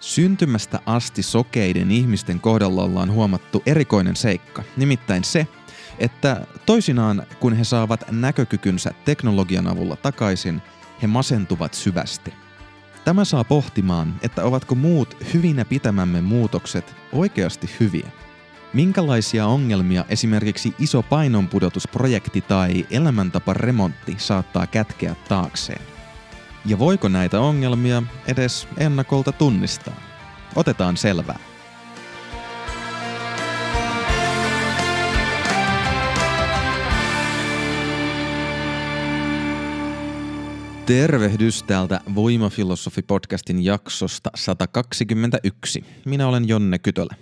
Syntymästä asti sokeiden ihmisten kohdalla ollaan huomattu erikoinen seikka, nimittäin se, että toisinaan kun he saavat näkökykynsä teknologian avulla takaisin, he masentuvat syvästi. Tämä saa pohtimaan, että ovatko muut hyvinä pitämämme muutokset oikeasti hyviä. Minkälaisia ongelmia esimerkiksi iso painonpudotusprojekti tai elämäntaparemontti saattaa kätkeä taakseen? Ja voiko näitä ongelmia edes ennakolta tunnistaa? Otetaan selvää. Tervehdys täältä Voimafilosofi-podcastin jaksosta 121. Minä olen Jonne Kytölä.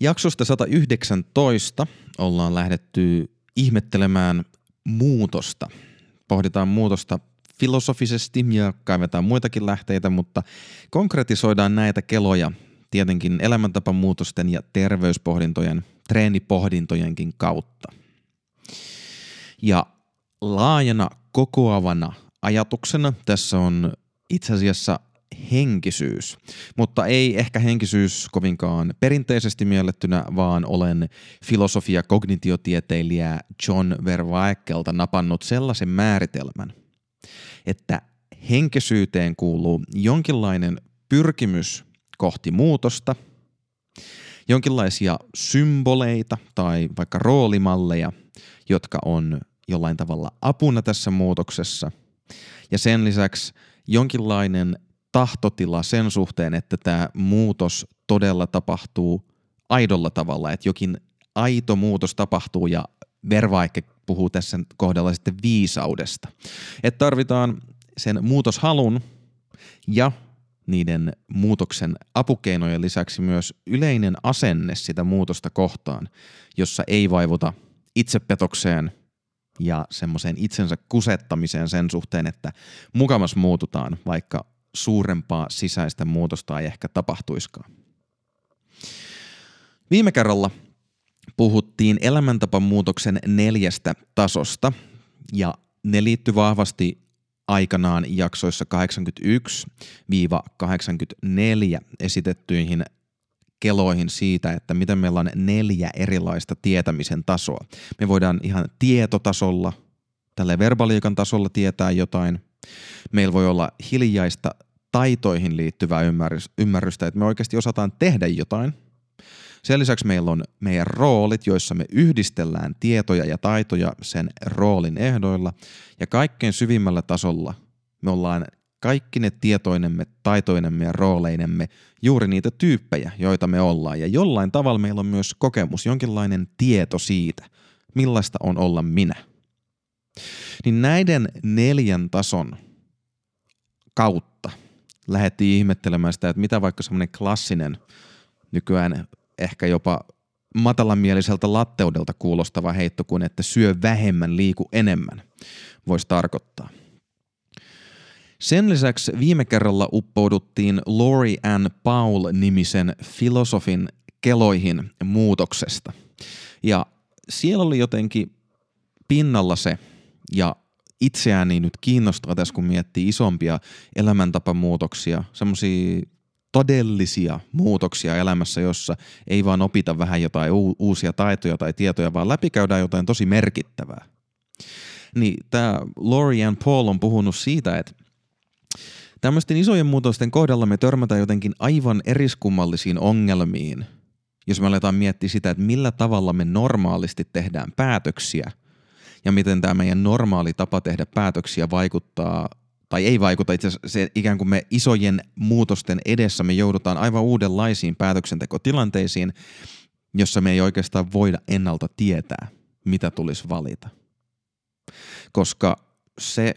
Jaksosta 119 ollaan lähdetty ihmettelemään muutosta. Pohditaan muutosta filosofisesti ja kaivetaan muitakin lähteitä, mutta konkretisoidaan näitä keloja tietenkin elämäntapamuutosten ja terveyspohdintojen, treenipohdintojenkin kautta. Ja laajana kokoavana ajatuksena tässä on itse asiassa henkisyys, mutta ei ehkä henkisyys kovinkaan perinteisesti miellettynä, vaan olen filosofia kognitiotieteilijä John Vervaekelta napannut sellaisen määritelmän, että henkisyyteen kuuluu jonkinlainen pyrkimys kohti muutosta, jonkinlaisia symboleita tai vaikka roolimalleja, jotka on jollain tavalla apuna tässä muutoksessa. Ja sen lisäksi jonkinlainen tahtotila sen suhteen, että tämä muutos todella tapahtuu aidolla tavalla, että jokin aito muutos tapahtuu ja Vervaike puhuu tässä kohdalla sitten viisaudesta. Että tarvitaan sen muutoshalun ja niiden muutoksen apukeinojen lisäksi myös yleinen asenne sitä muutosta kohtaan, jossa ei vaivuta itsepetokseen ja semmoiseen itsensä kusettamiseen sen suhteen, että mukamas muututaan, vaikka suurempaa sisäistä muutosta ei ehkä tapahtuiskaan. Viime kerralla puhuttiin elämäntapamuutoksen neljästä tasosta ja ne liittyy vahvasti aikanaan jaksoissa 81-84 esitettyihin keloihin siitä, että miten meillä on neljä erilaista tietämisen tasoa. Me voidaan ihan tietotasolla, tälle verbaliikan tasolla tietää jotain. Meillä voi olla hiljaista taitoihin liittyvää ymmärrystä, että me oikeasti osataan tehdä jotain – sen lisäksi meillä on meidän roolit, joissa me yhdistellään tietoja ja taitoja sen roolin ehdoilla. Ja kaikkein syvimmällä tasolla me ollaan kaikki ne tietoinemme, taitoinemme ja rooleinemme juuri niitä tyyppejä, joita me ollaan. Ja jollain tavalla meillä on myös kokemus, jonkinlainen tieto siitä, millaista on olla minä. Niin näiden neljän tason kautta lähdettiin ihmettelemään sitä, että mitä vaikka semmoinen klassinen nykyään ehkä jopa matalanmieliseltä latteudelta kuulostava heitto kuin että syö vähemmän, liiku enemmän voisi tarkoittaa. Sen lisäksi viime kerralla uppouduttiin Lori Ann Paul-nimisen filosofin keloihin muutoksesta. Ja siellä oli jotenkin pinnalla se, ja itseäni nyt kiinnostaa tässä, kun miettii isompia elämäntapamuutoksia, semmoisia todellisia muutoksia elämässä, jossa ei vaan opita vähän jotain uusia taitoja tai tietoja, vaan läpikäydään jotain tosi merkittävää. Niin tämä Lorian Paul on puhunut siitä, että tämmöisten isojen muutosten kohdalla me törmätään jotenkin aivan eriskummallisiin ongelmiin, jos me aletaan miettiä sitä, että millä tavalla me normaalisti tehdään päätöksiä ja miten tämä meidän normaali tapa tehdä päätöksiä vaikuttaa tai ei vaikuta itse asiassa se ikään kuin me isojen muutosten edessä me joudutaan aivan uudenlaisiin päätöksentekotilanteisiin, jossa me ei oikeastaan voida ennalta tietää, mitä tulisi valita. Koska se,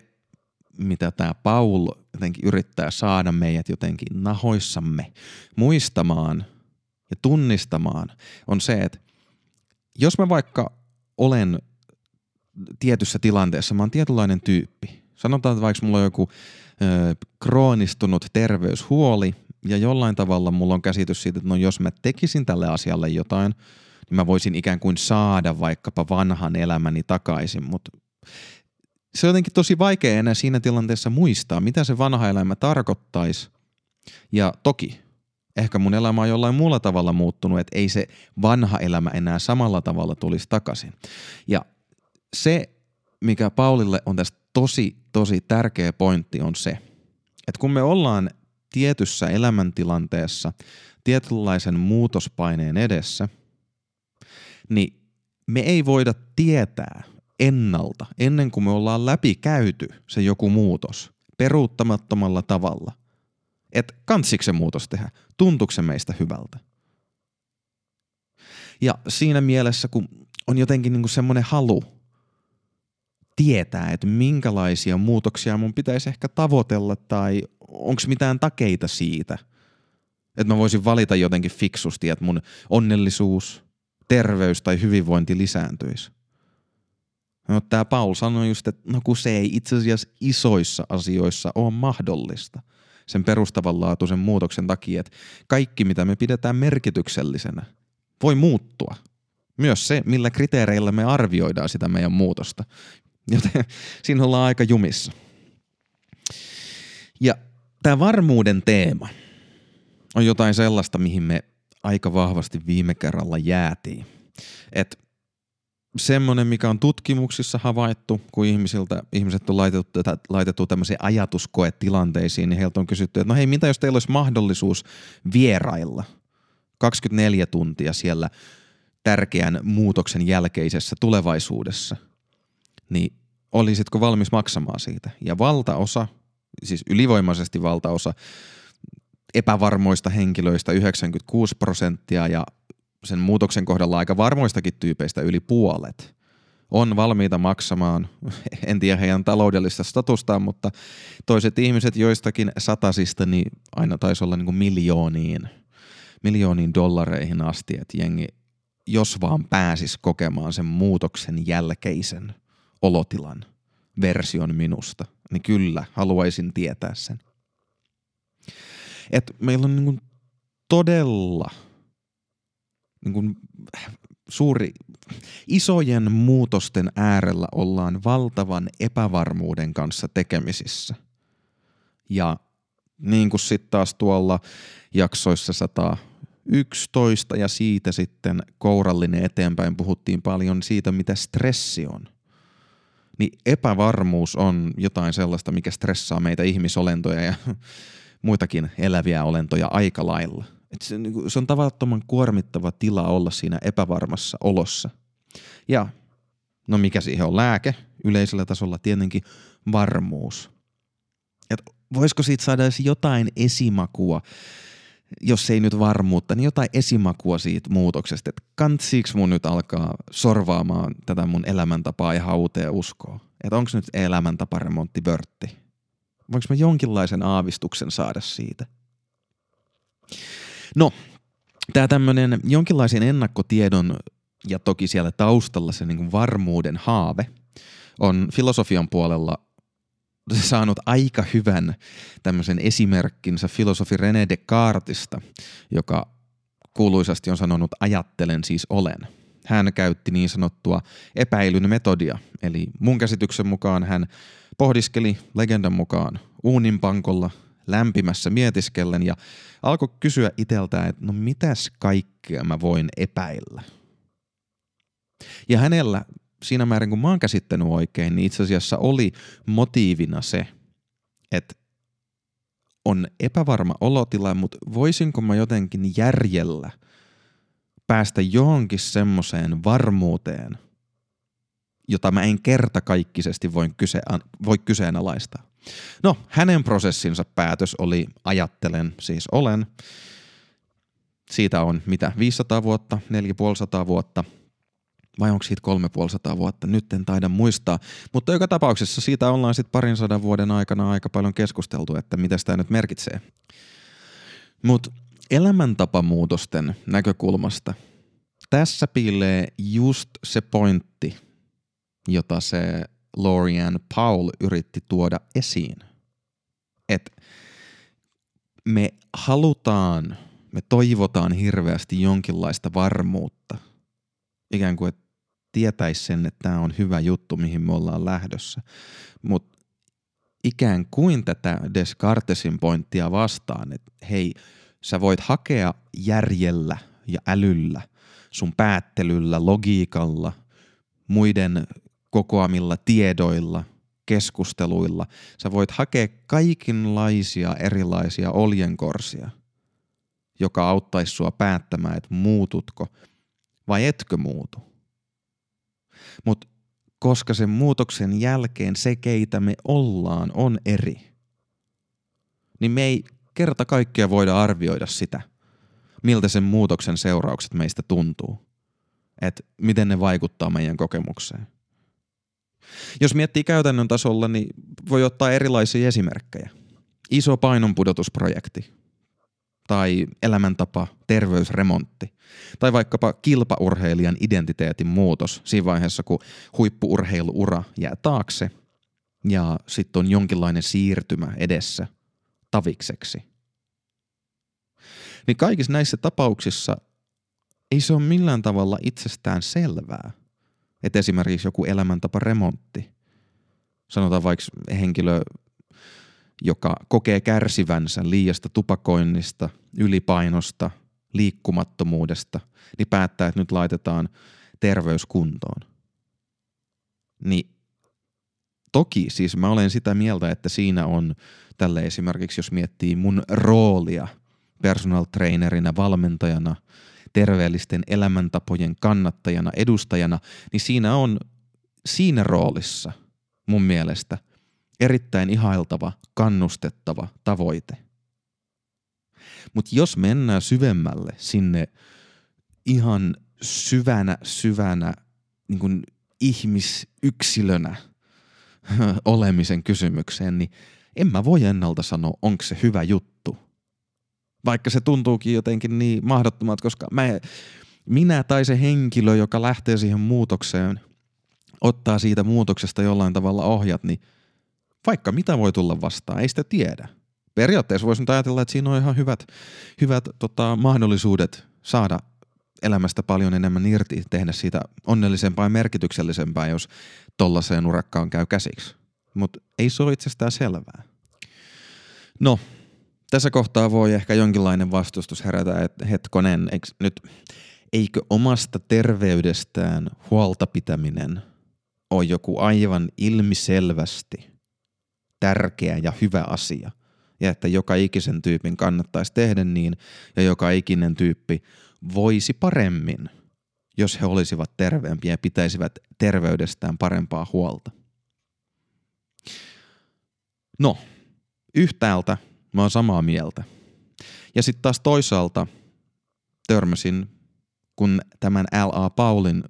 mitä tämä Paul jotenkin yrittää saada meidät jotenkin nahoissamme muistamaan ja tunnistamaan, on se, että jos mä vaikka olen tietyssä tilanteessa, mä oon tietynlainen tyyppi, Sanotaan, että vaikka mulla on joku ö, kroonistunut terveyshuoli ja jollain tavalla mulla on käsitys siitä, että no jos mä tekisin tälle asialle jotain, niin mä voisin ikään kuin saada vaikkapa vanhan elämäni takaisin, mutta se on jotenkin tosi vaikea enää siinä tilanteessa muistaa, mitä se vanha elämä tarkoittaisi Ja toki, ehkä mun elämä on jollain muulla tavalla muuttunut, että ei se vanha elämä enää samalla tavalla tulisi takaisin. Ja se, mikä Paulille on tästä tosi, tosi tärkeä pointti on se, että kun me ollaan tietyssä elämäntilanteessa tietynlaisen muutospaineen edessä, niin me ei voida tietää ennalta, ennen kuin me ollaan läpikäyty se joku muutos peruuttamattomalla tavalla, että kantsiko se muutos tehdä, tuntuuko se meistä hyvältä. Ja siinä mielessä, kun on jotenkin niin semmoinen halu tietää, että minkälaisia muutoksia mun pitäisi ehkä tavoitella tai onko mitään takeita siitä, että mä voisin valita jotenkin fiksusti, että mun onnellisuus, terveys tai hyvinvointi lisääntyisi. No, tämä Paul sanoi just, että no kun se ei itse asiassa isoissa asioissa ole mahdollista sen perustavanlaatuisen muutoksen takia, että kaikki mitä me pidetään merkityksellisenä voi muuttua. Myös se, millä kriteereillä me arvioidaan sitä meidän muutosta. Joten siinä ollaan aika jumissa. Ja tämä varmuuden teema on jotain sellaista, mihin me aika vahvasti viime kerralla jäätiin. Että semmoinen, mikä on tutkimuksissa havaittu, kun ihmisiltä, ihmiset on laitettu, laitettu tämmöisiin ajatuskoetilanteisiin, niin heiltä on kysytty, että no hei, mitä jos teillä olisi mahdollisuus vierailla 24 tuntia siellä tärkeän muutoksen jälkeisessä tulevaisuudessa, niin olisitko valmis maksamaan siitä? Ja valtaosa, siis ylivoimaisesti valtaosa epävarmoista henkilöistä 96 prosenttia ja sen muutoksen kohdalla aika varmoistakin tyypeistä yli puolet on valmiita maksamaan, en tiedä heidän taloudellista statustaan, mutta toiset ihmiset joistakin satasista niin aina taisi olla niin kuin miljooniin, miljooniin dollareihin asti, että jengi jos vaan pääsis kokemaan sen muutoksen jälkeisen olotilan version minusta, niin kyllä haluaisin tietää sen. Et meillä on niin todella niin suuri, isojen muutosten äärellä ollaan valtavan epävarmuuden kanssa tekemisissä. Ja niin kuin sitten taas tuolla jaksoissa 111 ja siitä sitten kourallinen eteenpäin puhuttiin paljon siitä, mitä stressi on. Niin epävarmuus on jotain sellaista, mikä stressaa meitä ihmisolentoja ja muitakin eläviä olentoja aika lailla – et se, niin se on tavattoman kuormittava tila olla siinä epävarmassa olossa. Ja no mikä siihen on lääke? Yleisellä tasolla tietenkin varmuus. Et voisiko siitä saada edes jotain esimakua, jos ei nyt varmuutta, niin jotain esimakua siitä muutoksesta, että kantsiiks mun nyt alkaa sorvaamaan tätä mun elämäntapaa ja hauteen uskoa? Että onko nyt elämäntapa remontti vörtti? Voinko mä jonkinlaisen aavistuksen saada siitä? No, tämä tämmöinen jonkinlaisen ennakkotiedon ja toki siellä taustalla se niin varmuuden haave on filosofian puolella saanut aika hyvän tämmöisen esimerkkinsä filosofi René Descartesista, joka kuuluisasti on sanonut ajattelen siis olen. Hän käytti niin sanottua epäilyn metodia, eli mun käsityksen mukaan hän pohdiskeli legendan mukaan uuninpankolla lämpimässä mietiskellen ja alkoi kysyä iteltään, että no mitäs kaikkea mä voin epäillä. Ja hänellä siinä määrin, kun mä oon käsittänyt oikein, niin itse asiassa oli motiivina se, että on epävarma olotila, mutta voisinko mä jotenkin järjellä päästä johonkin semmoiseen varmuuteen, jota mä en kertakaikkisesti voi, kyse, voi kyseenalaistaa. No, hänen prosessinsa päätös oli ajattelen, siis olen. Siitä on mitä, 500 vuotta, 450 vuotta, vai onko siitä 350 vuotta, nyt en taida muistaa. Mutta joka tapauksessa siitä ollaan sitten parin sadan vuoden aikana aika paljon keskusteltu, että mitä tämä nyt merkitsee. Mutta elämäntapamuutosten näkökulmasta tässä piilee just se pointti, jota se Lorian Paul yritti tuoda esiin. Että me halutaan, me toivotaan hirveästi jonkinlaista varmuutta. Ikään kuin, että tietäisi sen, että tämä on hyvä juttu, mihin me ollaan lähdössä. Mutta ikään kuin tätä Descartesin pointtia vastaan, että hei, sä voit hakea järjellä ja älyllä, sun päättelyllä, logiikalla, muiden kokoamilla tiedoilla, keskusteluilla. Sä voit hakea kaikenlaisia erilaisia oljenkorsia, joka auttaisi sua päättämään, että muututko vai etkö muutu. Mutta koska sen muutoksen jälkeen se, keitä me ollaan, on eri, niin me ei kerta kaikkea voida arvioida sitä, miltä sen muutoksen seuraukset meistä tuntuu. Että miten ne vaikuttaa meidän kokemukseen. Jos miettii käytännön tasolla, niin voi ottaa erilaisia esimerkkejä. Iso painonpudotusprojekti tai elämäntapa, terveysremontti tai vaikkapa kilpaurheilijan identiteetin muutos siinä vaiheessa, kun huippuurheiluura jää taakse ja sitten on jonkinlainen siirtymä edessä tavikseksi. Niin kaikissa näissä tapauksissa ei se ole millään tavalla itsestään selvää, että esimerkiksi joku elämäntapa remontti, sanotaan vaikka henkilö, joka kokee kärsivänsä liiasta tupakoinnista, ylipainosta, liikkumattomuudesta, niin päättää, että nyt laitetaan terveyskuntoon. Niin toki siis mä olen sitä mieltä, että siinä on tälle esimerkiksi, jos miettii mun roolia personal trainerina, valmentajana – terveellisten elämäntapojen kannattajana, edustajana, niin siinä on siinä roolissa mun mielestä erittäin ihailtava, kannustettava tavoite. Mutta jos mennään syvemmälle sinne ihan syvänä, syvänä niin kuin ihmisyksilönä olemisen kysymykseen, niin en mä voi ennalta sanoa, onko se hyvä juttu – vaikka se tuntuukin jotenkin niin mahdottomat, koska mä, minä tai se henkilö, joka lähtee siihen muutokseen, ottaa siitä muutoksesta jollain tavalla ohjat, niin vaikka mitä voi tulla vastaan, ei sitä tiedä. Periaatteessa voisi nyt ajatella, että siinä on ihan hyvät, hyvät tota, mahdollisuudet saada elämästä paljon enemmän irti, tehdä siitä onnellisempaa ja merkityksellisempää, jos tollaiseen urakkaan käy käsiksi. Mutta ei se ole itsestään selvää. No, tässä kohtaa voi ehkä jonkinlainen vastustus herätä, että hetkonen, eikö nyt, eikö omasta terveydestään huolta pitäminen ole joku aivan ilmiselvästi tärkeä ja hyvä asia, ja että joka ikisen tyypin kannattaisi tehdä niin, ja joka ikinen tyyppi voisi paremmin, jos he olisivat terveempiä ja pitäisivät terveydestään parempaa huolta. No, yhtäältä Mä oon samaa mieltä. Ja sitten taas toisaalta törmäsin, kun tämän L.A. Paulin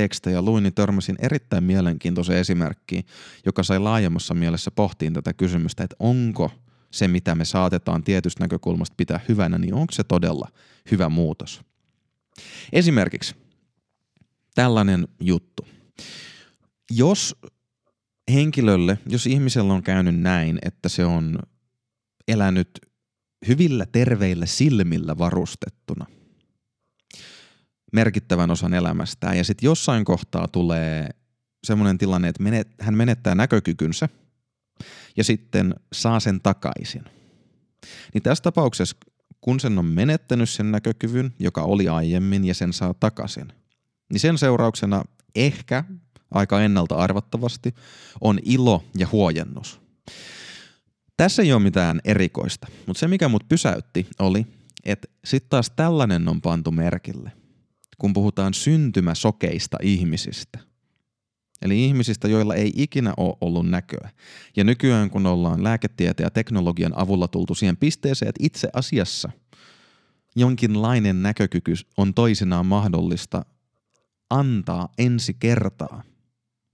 tekstejä luin, niin törmäsin erittäin mielenkiintoisen esimerkkiin, joka sai laajemmassa mielessä pohtiin tätä kysymystä, että onko se, mitä me saatetaan tietystä näkökulmasta pitää hyvänä, niin onko se todella hyvä muutos. Esimerkiksi tällainen juttu. Jos henkilölle, jos ihmisellä on käynyt näin, että se on elänyt hyvillä terveillä silmillä varustettuna merkittävän osan elämästään. Ja sitten jossain kohtaa tulee semmoinen tilanne, että menet, hän menettää näkökykynsä ja sitten saa sen takaisin. Niin tässä tapauksessa, kun sen on menettänyt sen näkökyvyn, joka oli aiemmin, ja sen saa takaisin, niin sen seurauksena ehkä aika ennalta arvattavasti on ilo ja huojennus. Tässä ei ole mitään erikoista, mutta se mikä mut pysäytti oli, että sitten taas tällainen on pantu merkille, kun puhutaan syntymäsokeista ihmisistä. Eli ihmisistä, joilla ei ikinä ole ollut näköä. Ja nykyään kun ollaan lääketieteen ja teknologian avulla tultu siihen pisteeseen, että itse asiassa jonkinlainen näkökyky on toisinaan mahdollista antaa ensi kertaa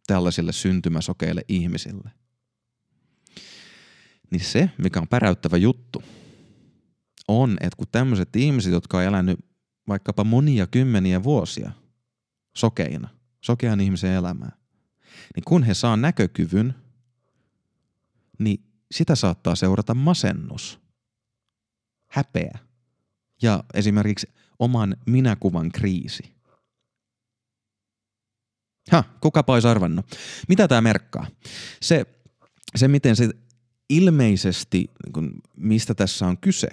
tällaisille syntymäsokeille ihmisille – niin se, mikä on päräyttävä juttu, on, että kun tämmöiset ihmiset, jotka on elänyt vaikkapa monia kymmeniä vuosia sokeina, sokean ihmisen elämää, niin kun he saa näkökyvyn, niin sitä saattaa seurata masennus, häpeä ja esimerkiksi oman minäkuvan kriisi. Ha, kukapa olisi arvannut. Mitä tämä merkkaa? Se se, miten se ilmeisesti, niin mistä tässä on kyse,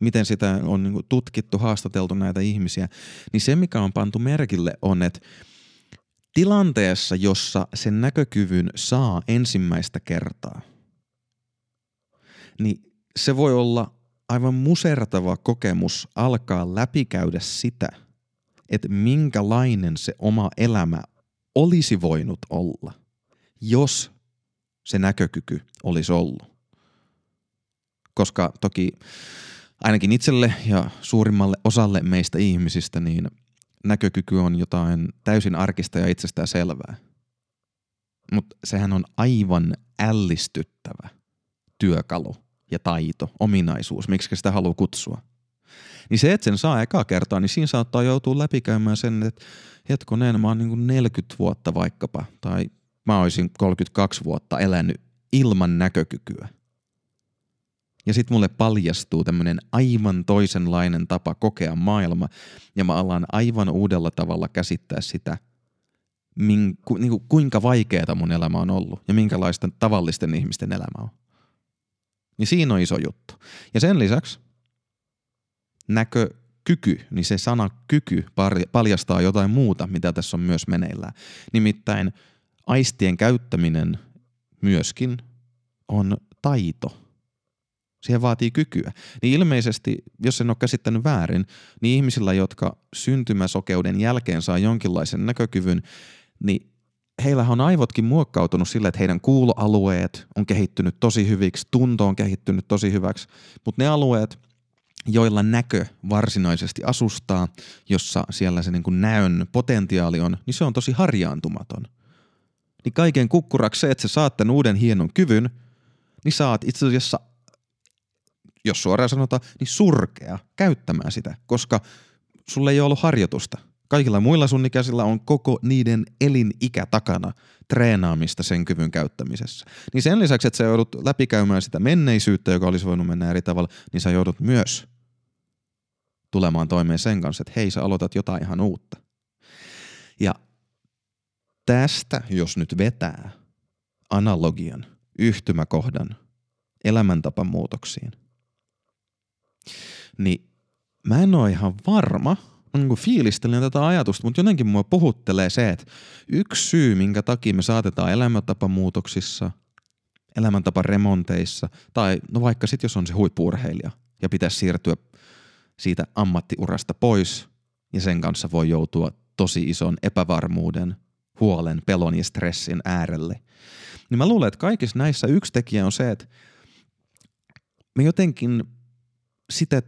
miten sitä on niin tutkittu, haastateltu näitä ihmisiä, niin se, mikä on pantu merkille, on, että tilanteessa, jossa sen näkökyvyn saa ensimmäistä kertaa, niin se voi olla aivan musertava kokemus alkaa läpikäydä sitä, että minkälainen se oma elämä olisi voinut olla, jos se näkökyky olisi ollut. Koska toki ainakin itselle ja suurimmalle osalle meistä ihmisistä niin näkökyky on jotain täysin arkista ja itsestään selvää. Mutta sehän on aivan ällistyttävä työkalu ja taito, ominaisuus, miksi sitä haluaa kutsua. Niin se, että sen saa ekaa kertaa, niin siinä saattaa joutua läpikäymään sen, että hetkonen, mä oon niin 40 vuotta vaikkapa, tai mä olisin 32 vuotta elänyt ilman näkökykyä. Ja sitten mulle paljastuu tämmöinen aivan toisenlainen tapa kokea maailma, ja mä alan aivan uudella tavalla käsittää sitä, min, ku, niin kuin, kuinka vaikeaa mun elämä on ollut, ja minkälaista tavallisten ihmisten elämä on. Niin siinä on iso juttu. Ja sen lisäksi näkökyky, niin se sana kyky paljastaa jotain muuta, mitä tässä on myös meneillään. Nimittäin aistien käyttäminen myöskin on taito. Siihen vaatii kykyä. Niin ilmeisesti, jos en ole käsittänyt väärin, niin ihmisillä, jotka syntymäsokeuden jälkeen saa jonkinlaisen näkökyvyn, niin heillä on aivotkin muokkautunut sille, että heidän kuuloalueet on kehittynyt tosi hyviksi, tunto on kehittynyt tosi hyväksi, mutta ne alueet, joilla näkö varsinaisesti asustaa, jossa siellä se niin kuin näön potentiaali on, niin se on tosi harjaantumaton. Niin kaiken kukkuraksi se, että sä saat tämän uuden hienon kyvyn, niin saat itse asiassa, jos suoraan sanotaan, niin surkea käyttämään sitä, koska sulle ei ole ollut harjoitusta – Kaikilla muilla sun ikäisillä on koko niiden elinikä takana treenaamista sen kyvyn käyttämisessä. Niin sen lisäksi, että sä joudut läpikäymään sitä menneisyyttä, joka olisi voinut mennä eri tavalla, niin sä joudut myös tulemaan toimeen sen kanssa, että hei, sä aloitat jotain ihan uutta. Ja tästä, jos nyt vetää analogian, yhtymäkohdan elämäntapamuutoksiin, niin mä en ole ihan varma, niin kuin fiilistelen tätä ajatusta, mutta jotenkin mua puhuttelee se, että yksi syy, minkä takia me saatetaan elämäntapamuutoksissa, elämäntaparemonteissa, tai no vaikka sitten jos on se huippuurheilija ja pitäisi siirtyä siitä ammattiurasta pois, ja sen kanssa voi joutua tosi ison epävarmuuden, huolen, pelon ja stressin äärelle. Niin mä luulen, että kaikissa näissä yksi tekijä on se, että me jotenkin sitä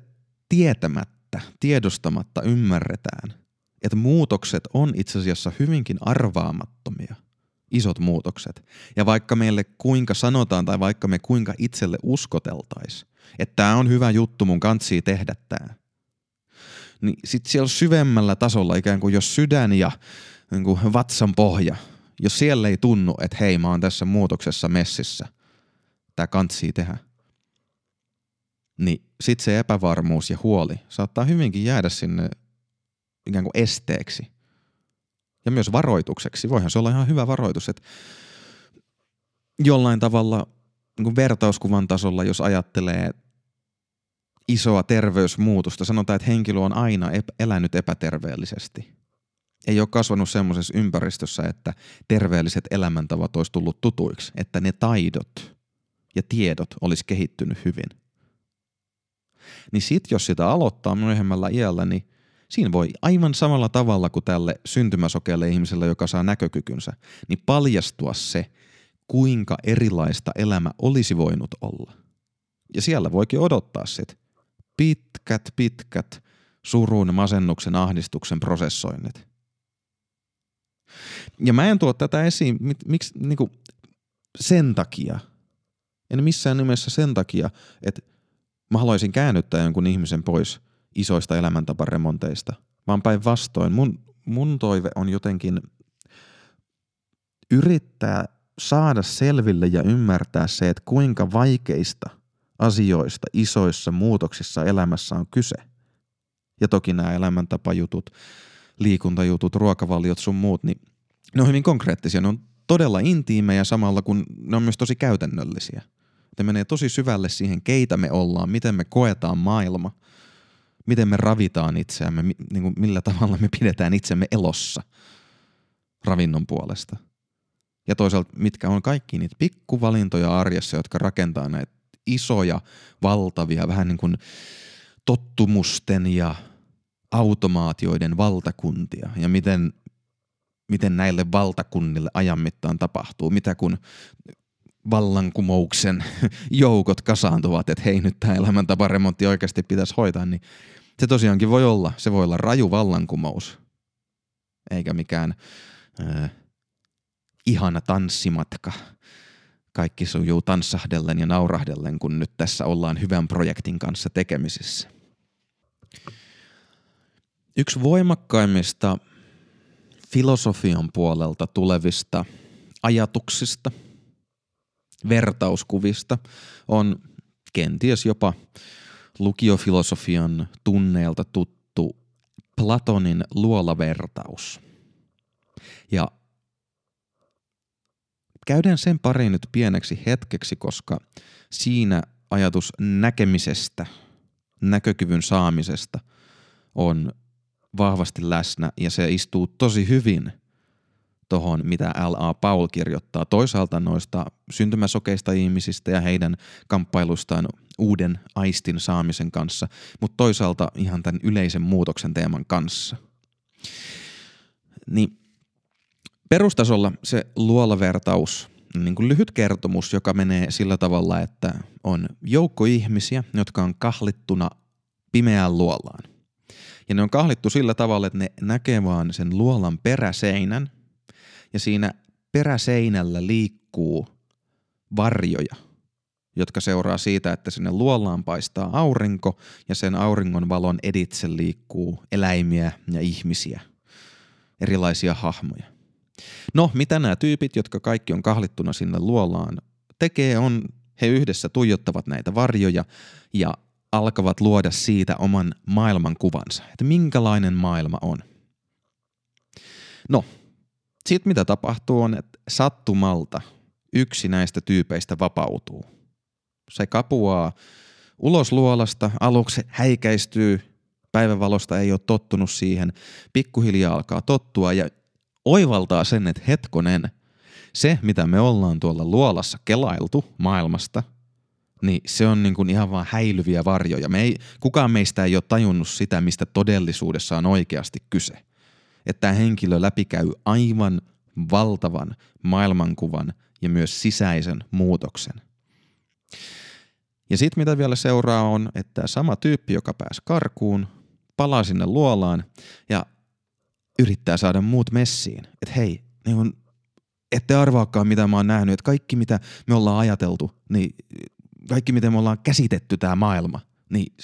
tietämättä tiedostamatta ymmärretään, että muutokset on itse asiassa hyvinkin arvaamattomia, isot muutokset. Ja vaikka meille kuinka sanotaan tai vaikka me kuinka itselle uskoteltais, että tämä on hyvä juttu, mun kantsii tehdä tämä, niin sitten siellä syvemmällä tasolla ikään kuin jos sydän ja niin kuin vatsan pohja, jos siellä ei tunnu, että hei mä oon tässä muutoksessa messissä, tämä kantsii tehdä, niin sitten se epävarmuus ja huoli saattaa hyvinkin jäädä sinne ikään kuin esteeksi. Ja myös varoitukseksi. Voihan se olla ihan hyvä varoitus, että jollain tavalla niin vertauskuvan tasolla, jos ajattelee isoa terveysmuutosta, sanotaan, että henkilö on aina ep- elänyt epäterveellisesti. Ei ole kasvanut semmoisessa ympäristössä, että terveelliset elämäntavat olisi tullut tutuiksi, että ne taidot ja tiedot olisi kehittynyt hyvin – niin sit jos sitä aloittaa myöhemmällä iällä, niin siinä voi aivan samalla tavalla kuin tälle syntymäsokeelle ihmiselle, joka saa näkökykynsä, niin paljastua se, kuinka erilaista elämä olisi voinut olla. Ja siellä voikin odottaa sit pitkät, pitkät surun, masennuksen, ahdistuksen prosessoinnit. Ja mä en tuo tätä esiin miksi, niinku, sen takia, en missään nimessä sen takia, että mä haluaisin käännyttää jonkun ihmisen pois isoista elämäntaparemonteista, vaan päinvastoin. Mun, mun toive on jotenkin yrittää saada selville ja ymmärtää se, että kuinka vaikeista asioista isoissa muutoksissa elämässä on kyse. Ja toki nämä elämäntapajutut, liikuntajutut, ruokavaliot sun muut, niin ne on hyvin konkreettisia, ne on todella intiimejä samalla, kun ne on myös tosi käytännöllisiä. Ne menee tosi syvälle siihen, keitä me ollaan, miten me koetaan maailma, miten me ravitaan itseämme, niin kuin millä tavalla me pidetään itsemme elossa ravinnon puolesta. Ja toisaalta, mitkä on kaikki niitä pikkuvalintoja arjessa, jotka rakentaa näitä isoja, valtavia, vähän niin kuin tottumusten ja automaatioiden valtakuntia ja miten, miten näille valtakunnille ajan mittaan tapahtuu. Mitä kun vallankumouksen joukot kasaantuvat, että hei nyt tämä elämäntaparemontti oikeasti pitäisi hoitaa, niin se tosiaankin voi olla. Se voi olla raju vallankumous, eikä mikään äh, ihana tanssimatka. Kaikki sujuu tanssahdellen ja naurahdellen, kun nyt tässä ollaan hyvän projektin kanssa tekemisissä. Yksi voimakkaimmista filosofian puolelta tulevista ajatuksista, vertauskuvista on kenties jopa lukiofilosofian tunneelta tuttu Platonin luolavertaus. Ja käydään sen pari nyt pieneksi hetkeksi, koska siinä ajatus näkemisestä, näkökyvyn saamisesta on vahvasti läsnä ja se istuu tosi hyvin tuohon, mitä L.A. Paul kirjoittaa toisaalta noista syntymäsokeista ihmisistä ja heidän kamppailustaan uuden aistin saamisen kanssa, mutta toisaalta ihan tämän yleisen muutoksen teeman kanssa. Niin perustasolla se luolavertaus, niin kuin lyhyt kertomus, joka menee sillä tavalla, että on joukko ihmisiä, jotka on kahlittuna pimeään luolaan – ja ne on kahlittu sillä tavalla, että ne näkee vaan sen luolan peräseinän ja siinä peräseinällä liikkuu varjoja, jotka seuraa siitä, että sinne luolaan paistaa aurinko ja sen auringon valon editse liikkuu eläimiä ja ihmisiä, erilaisia hahmoja. No, mitä nämä tyypit, jotka kaikki on kahlittuna sinne luolaan, tekee on, he yhdessä tuijottavat näitä varjoja ja alkavat luoda siitä oman maailmankuvansa, että minkälainen maailma on. No, sitten mitä tapahtuu on, että sattumalta yksi näistä tyypeistä vapautuu. Se kapuaa ulos luolasta, aluksi häikäistyy, päivävalosta ei ole tottunut siihen, pikkuhiljaa alkaa tottua ja oivaltaa sen, että hetkonen, se mitä me ollaan tuolla luolassa kelailtu maailmasta – niin se on niin kuin ihan vaan häilyviä varjoja. Me ei, kukaan meistä ei ole tajunnut sitä, mistä todellisuudessa on oikeasti kyse. Että tämä henkilö läpikäy aivan valtavan maailmankuvan ja myös sisäisen muutoksen. Ja sitten mitä vielä seuraa on, että sama tyyppi, joka pääsi karkuun, palaa sinne luolaan ja yrittää saada muut messiin. Että hei, niin ette arvaakaan mitä mä oon nähnyt, että kaikki mitä me ollaan ajateltu, niin kaikki miten me ollaan käsitetty tämä maailma, niin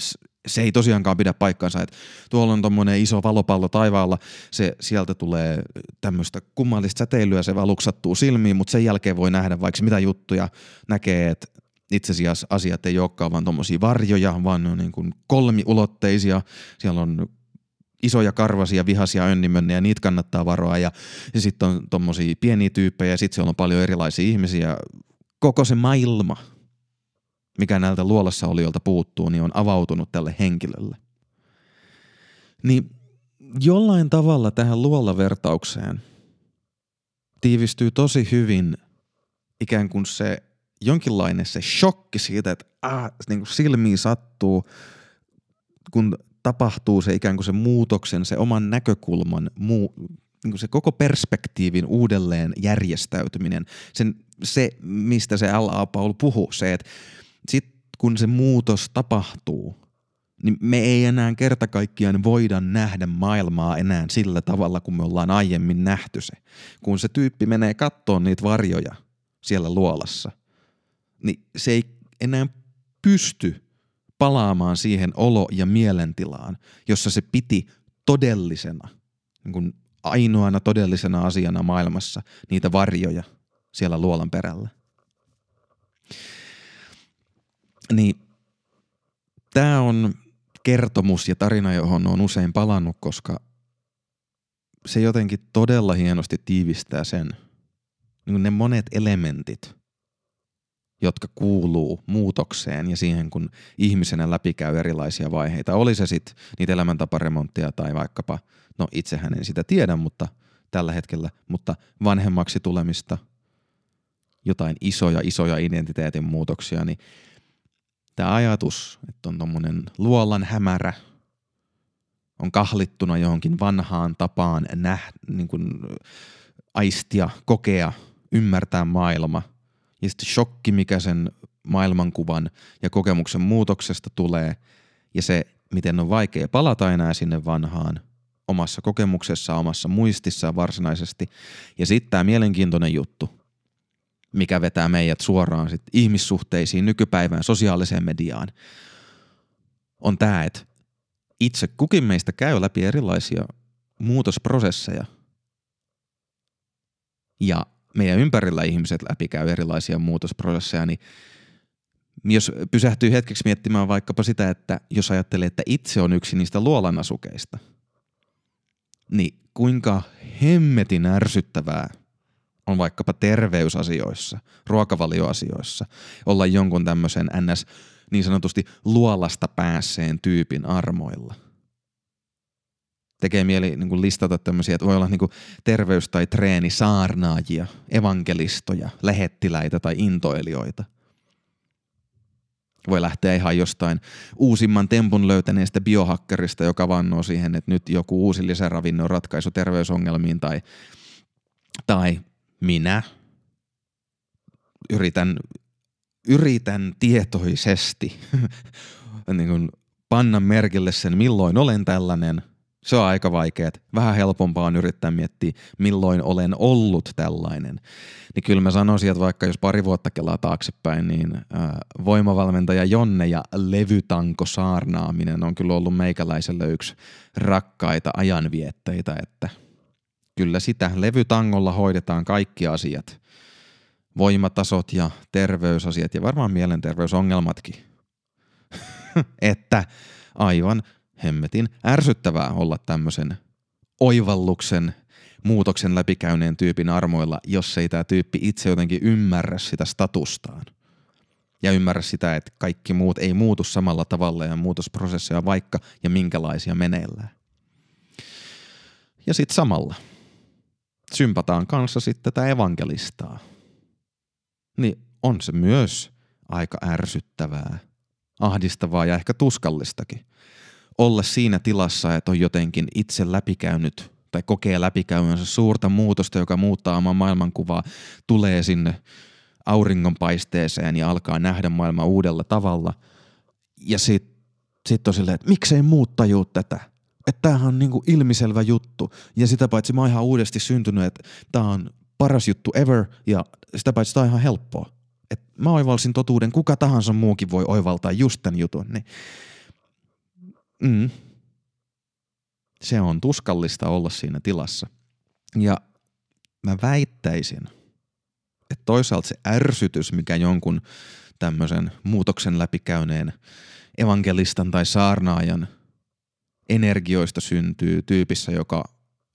se ei tosiaankaan pidä paikkaansa. Että tuolla on tuommoinen iso valopallo taivaalla, se sieltä tulee tämmöistä kummallista säteilyä, se aluksi sattuu silmiin, mutta sen jälkeen voi nähdä vaikka mitä juttuja, näkee, että itse asiassa asiat ei olekaan vaan tuommoisia varjoja, vaan ne on niin kuin kolmiulotteisia. Siellä on isoja karvasia, vihaisia önnimönnejä, niitä kannattaa varoa ja, ja sitten on tuommoisia pieniä tyyppejä ja sitten siellä on paljon erilaisia ihmisiä. Koko se maailma mikä näiltä luolassa olijoilta puuttuu, niin on avautunut tälle henkilölle. Niin jollain tavalla tähän luolavertaukseen tiivistyy tosi hyvin ikään kuin se jonkinlainen se shokki siitä, että ah, niin kuin silmiin sattuu, kun tapahtuu se ikään kuin se muutoksen, se oman näkökulman, muu, niin kuin se koko perspektiivin uudelleen järjestäytyminen, sen, se mistä se L.A. Paul puhuu, se, että sitten kun se muutos tapahtuu, niin me ei enää kerta kaikkiaan voida nähdä maailmaa enää sillä tavalla, kun me ollaan aiemmin nähty se. Kun se tyyppi menee kattoon niitä varjoja siellä luolassa, niin se ei enää pysty palaamaan siihen olo- ja mielentilaan, jossa se piti todellisena, niin kuin ainoana todellisena asiana maailmassa, niitä varjoja siellä luolan perällä. Niin tämä on kertomus ja tarina, johon on usein palannut, koska se jotenkin todella hienosti tiivistää sen, niin ne monet elementit, jotka kuuluu muutokseen ja siihen, kun ihmisenä läpikäy erilaisia vaiheita. Oli se sitten niitä elämäntaparemonttia tai vaikkapa, no itsehän en sitä tiedä, mutta tällä hetkellä, mutta vanhemmaksi tulemista, jotain isoja, isoja identiteetin muutoksia, niin tämä ajatus, että on tuommoinen luolan hämärä, on kahlittuna johonkin vanhaan tapaan näh, niin kuin aistia, kokea, ymmärtää maailma – ja sitten shokki, mikä sen maailmankuvan ja kokemuksen muutoksesta tulee ja se, miten on vaikea palata enää sinne vanhaan omassa kokemuksessa, omassa muistissa varsinaisesti. Ja sitten tämä mielenkiintoinen juttu, mikä vetää meidät suoraan sit ihmissuhteisiin, nykypäivään, sosiaaliseen mediaan, on tämä, että itse kukin meistä käy läpi erilaisia muutosprosesseja. Ja meidän ympärillä ihmiset läpikäy erilaisia muutosprosesseja, niin jos pysähtyy hetkeksi miettimään vaikkapa sitä, että jos ajattelee, että itse on yksi niistä luolanasukeista, niin kuinka hemmetin ärsyttävää on vaikkapa terveysasioissa, ruokavalioasioissa, olla jonkun tämmöisen ns. niin sanotusti luolasta päässeen tyypin armoilla tekee mieli niin kuin listata tämmöisiä, että voi olla niin kuin terveys- tai treenisaarnaajia, evankelistoja, lähettiläitä tai intoilijoita. Voi lähteä ihan jostain uusimman tempun löytäneestä biohakkerista, joka vannoo siihen, että nyt joku uusi lisäravinnon ratkaisu terveysongelmiin tai, tai minä yritän, yritän tietoisesti niin kuin panna merkille sen, milloin olen tällainen – se on aika vaikeaa. Vähän helpompaa on yrittää miettiä, milloin olen ollut tällainen. Niin kyllä mä sanoisin, että vaikka jos pari vuotta kelaa taaksepäin, niin äh, voimavalmentaja Jonne ja levytanko saarnaaminen on kyllä ollut meikäläiselle yksi rakkaita ajanvietteitä, että kyllä sitä levytangolla hoidetaan kaikki asiat. Voimatasot ja terveysasiat ja varmaan mielenterveysongelmatkin. että aivan hemmetin ärsyttävää olla tämmöisen oivalluksen, muutoksen läpikäyneen tyypin armoilla, jos ei tämä tyyppi itse jotenkin ymmärrä sitä statustaan. Ja ymmärrä sitä, että kaikki muut ei muutu samalla tavalla ja muutosprosesseja vaikka ja minkälaisia meneillään. Ja sitten samalla sympataan kanssa sitten tätä evankelistaa. Niin on se myös aika ärsyttävää, ahdistavaa ja ehkä tuskallistakin olla siinä tilassa, että on jotenkin itse läpikäynyt tai kokee läpikäymänsä suurta muutosta, joka muuttaa oman maailmankuvaa, tulee sinne auringonpaisteeseen ja alkaa nähdä maailma uudella tavalla. Ja sitten sit on silleen, että miksei muut tajuu tätä. Että tämähän on niinku ilmiselvä juttu. Ja sitä paitsi mä oon ihan uudesti syntynyt, että tää on paras juttu ever ja sitä paitsi tää on ihan helppoa. että mä oivalsin totuuden, kuka tahansa muukin voi oivaltaa just tämän jutun. Niin Mm. Se on tuskallista olla siinä tilassa. Ja mä väittäisin, että toisaalta se ärsytys, mikä jonkun tämmöisen muutoksen läpikäyneen evankelistan tai saarnaajan energioista syntyy tyypissä, joka,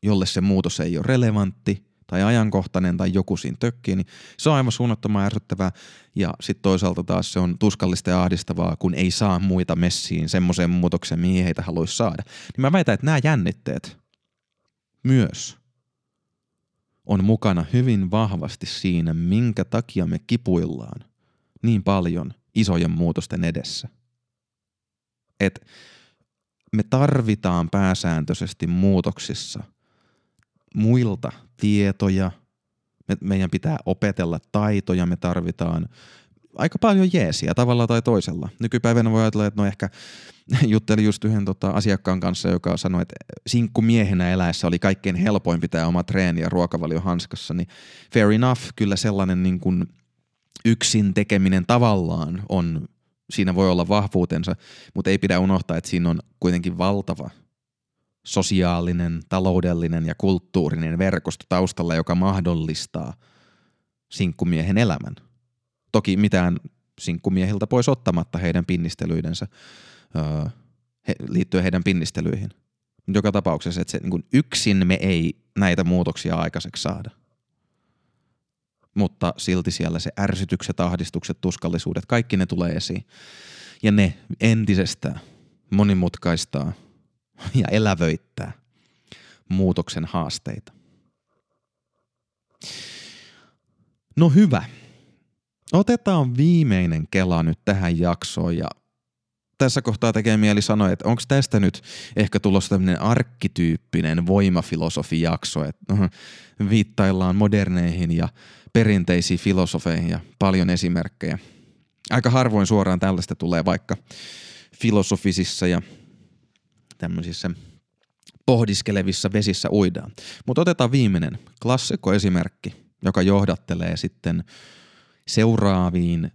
jolle se muutos ei ole relevantti, tai ajankohtainen tai joku siinä tökkii, niin se on aivan suunnattoman ärsyttävää. Ja sitten toisaalta taas se on tuskallista ja ahdistavaa, kun ei saa muita messiin semmoiseen muutokseen, mihin heitä haluaisi saada. Niin mä väitän, että nämä jännitteet myös on mukana hyvin vahvasti siinä, minkä takia me kipuillaan niin paljon isojen muutosten edessä. Et me tarvitaan pääsääntöisesti muutoksissa – muilta tietoja, me, meidän pitää opetella taitoja, me tarvitaan aika paljon jeesiä tavalla tai toisella. Nykypäivänä voi ajatella, että no ehkä juttelin just yhden tota, asiakkaan kanssa, joka sanoi, että sinkku miehenä eläessä oli kaikkein helpoin pitää oma treeni ja ruokavalio hanskassa, niin fair enough, kyllä sellainen niin kuin yksin tekeminen tavallaan on, siinä voi olla vahvuutensa, mutta ei pidä unohtaa, että siinä on kuitenkin valtava sosiaalinen, taloudellinen ja kulttuurinen verkosto taustalla, joka mahdollistaa sinkkumiehen elämän. Toki mitään sinkkumiehiltä pois ottamatta heidän pinnistelyidensä öö, he, liittyen heidän pinnistelyihin. Joka tapauksessa, että se, niin yksin me ei näitä muutoksia aikaiseksi saada. Mutta silti siellä se ärsytykset, ahdistukset, tuskallisuudet, kaikki ne tulee esiin. Ja ne entisestään monimutkaistaa ja elävöittää muutoksen haasteita. No hyvä. Otetaan viimeinen kela nyt tähän jaksoon ja tässä kohtaa tekee mieli sanoa, että onko tästä nyt ehkä tulossa tämmöinen arkkityyppinen voimafilosofijakso, että uh, viittaillaan moderneihin ja perinteisiin filosofeihin ja paljon esimerkkejä. Aika harvoin suoraan tällaista tulee vaikka filosofisissa ja tämmöisissä pohdiskelevissa vesissä uidaan. Mutta otetaan viimeinen klassikko esimerkki, joka johdattelee sitten seuraaviin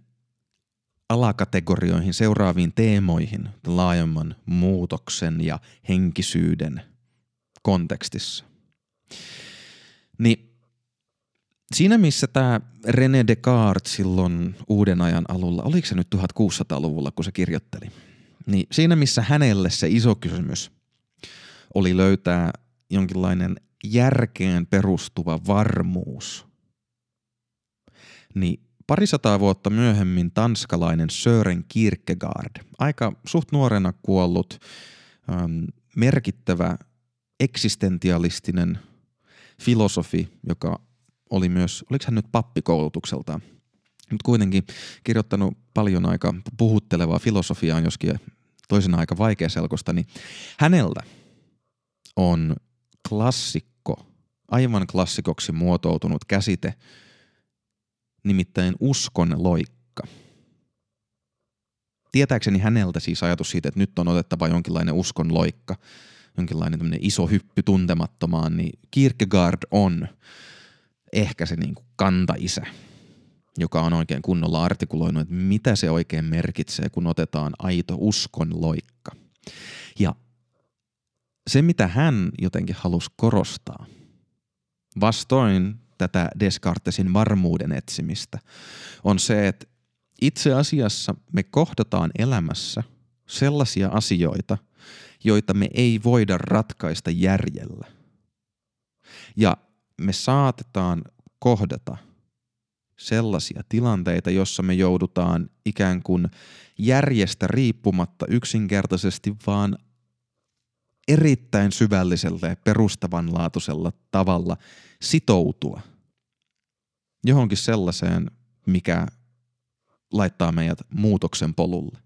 alakategorioihin, seuraaviin teemoihin laajemman muutoksen ja henkisyyden kontekstissa. Niin siinä missä tämä René Descartes silloin uuden ajan alulla, oliko se nyt 1600-luvulla, kun se kirjoitteli, niin siinä missä hänelle se iso kysymys oli löytää jonkinlainen järkeen perustuva varmuus, niin parisataa vuotta myöhemmin tanskalainen Sören Kierkegaard, aika suht nuorena kuollut, ähm, merkittävä eksistentialistinen filosofi, joka oli myös, oliko hän nyt pappikoulutukseltaan, mutta kuitenkin kirjoittanut paljon aika puhuttelevaa filosofiaa, joskin toisena aika vaikeaselkosta, niin hänellä on klassikko, aivan klassikoksi muotoutunut käsite – nimittäin uskon loikka. Tietääkseni häneltä siis ajatus siitä, että nyt on otettava jonkinlainen uskon loikka, jonkinlainen iso hyppy tuntemattomaan, niin Kierkegaard on ehkä se niin kuin kantaisä, joka on oikein kunnolla artikuloinut, että mitä se oikein merkitsee, kun otetaan aito uskon loikka. Ja se, mitä hän jotenkin halusi korostaa, vastoin tätä Descartesin varmuuden etsimistä, on se, että itse asiassa me kohdataan elämässä sellaisia asioita, joita me ei voida ratkaista järjellä. Ja me saatetaan kohdata sellaisia tilanteita, jossa me joudutaan ikään kuin järjestä riippumatta yksinkertaisesti vaan erittäin syvällisellä ja perustavanlaatuisella tavalla sitoutua johonkin sellaiseen, mikä laittaa meidät muutoksen polulle.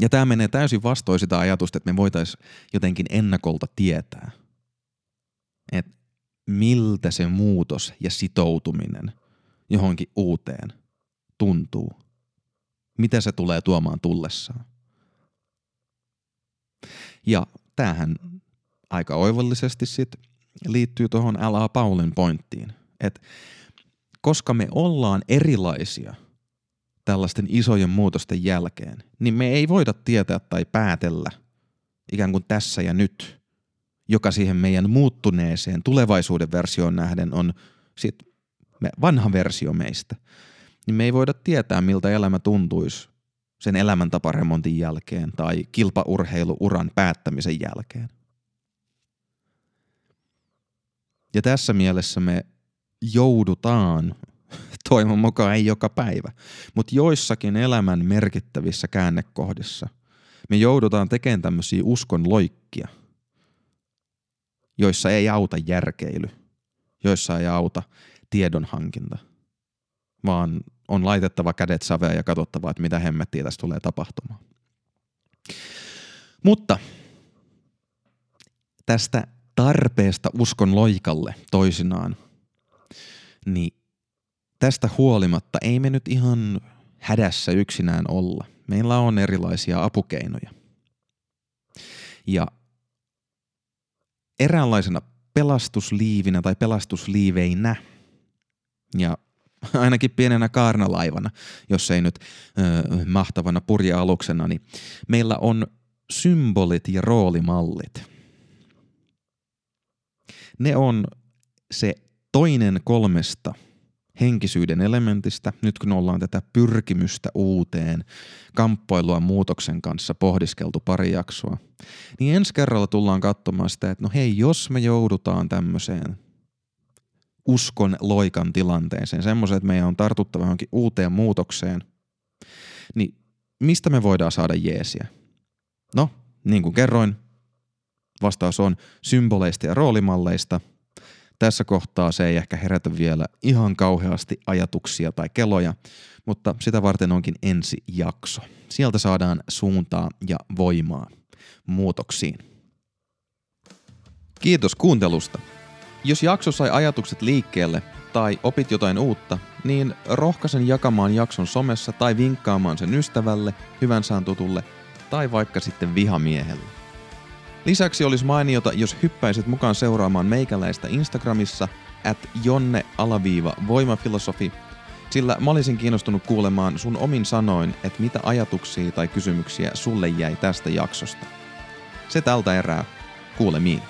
Ja tämä menee täysin vastoin sitä ajatusta, että me voitaisiin jotenkin ennakolta tietää, että miltä se muutos ja sitoutuminen johonkin uuteen tuntuu. Mitä se tulee tuomaan tullessaan. Ja tämähän aika oivallisesti sit liittyy tuohon L.A. Paulin pointtiin, että koska me ollaan erilaisia tällaisten isojen muutosten jälkeen, niin me ei voida tietää tai päätellä ikään kuin tässä ja nyt, joka siihen meidän muuttuneeseen tulevaisuuden versioon nähden on sit vanha versio meistä, niin me ei voida tietää, miltä elämä tuntuisi sen elämäntaparemontin jälkeen tai kilpaurheiluuran päättämisen jälkeen. Ja tässä mielessä me joudutaan, toivon mukaan ei joka päivä, mutta joissakin elämän merkittävissä käännekohdissa me joudutaan tekemään tämmöisiä uskon loikkia, joissa ei auta järkeily, joissa ei auta tiedonhankinta, vaan on laitettava kädet saveen ja katsottava, että mitä hemmettiä tässä tulee tapahtumaan. Mutta tästä tarpeesta uskon loikalle toisinaan, niin tästä huolimatta ei me nyt ihan hädässä yksinään olla. Meillä on erilaisia apukeinoja. Ja eräänlaisena pelastusliivinä tai pelastusliiveinä ja ainakin pienenä kaarnalaivana, jos ei nyt ö, mahtavana purjealuksena, niin meillä on symbolit ja roolimallit. Ne on se toinen kolmesta henkisyyden elementistä, nyt kun ollaan tätä pyrkimystä uuteen, kamppailua muutoksen kanssa pohdiskeltu pari jaksoa, niin ensi kerralla tullaan katsomaan sitä, että no hei, jos me joudutaan tämmöiseen uskon loikan tilanteeseen, semmoisen, että meidän on tartuttava johonkin uuteen muutokseen, niin mistä me voidaan saada jeesiä? No, niin kuin kerroin, vastaus on symboleista ja roolimalleista. Tässä kohtaa se ei ehkä herätä vielä ihan kauheasti ajatuksia tai keloja, mutta sitä varten onkin ensi jakso. Sieltä saadaan suuntaa ja voimaa muutoksiin. Kiitos kuuntelusta. Jos jakso sai ajatukset liikkeelle tai opit jotain uutta, niin rohkaisen jakamaan jakson somessa tai vinkkaamaan sen ystävälle, hyvän saan tutulle tai vaikka sitten vihamiehelle. Lisäksi olisi mainiota, jos hyppäisit mukaan seuraamaan meikäläistä Instagramissa at jonne-voimafilosofi, sillä mä olisin kiinnostunut kuulemaan sun omin sanoin, että mitä ajatuksia tai kysymyksiä sulle jäi tästä jaksosta. Se tältä erää. Kuulemiin.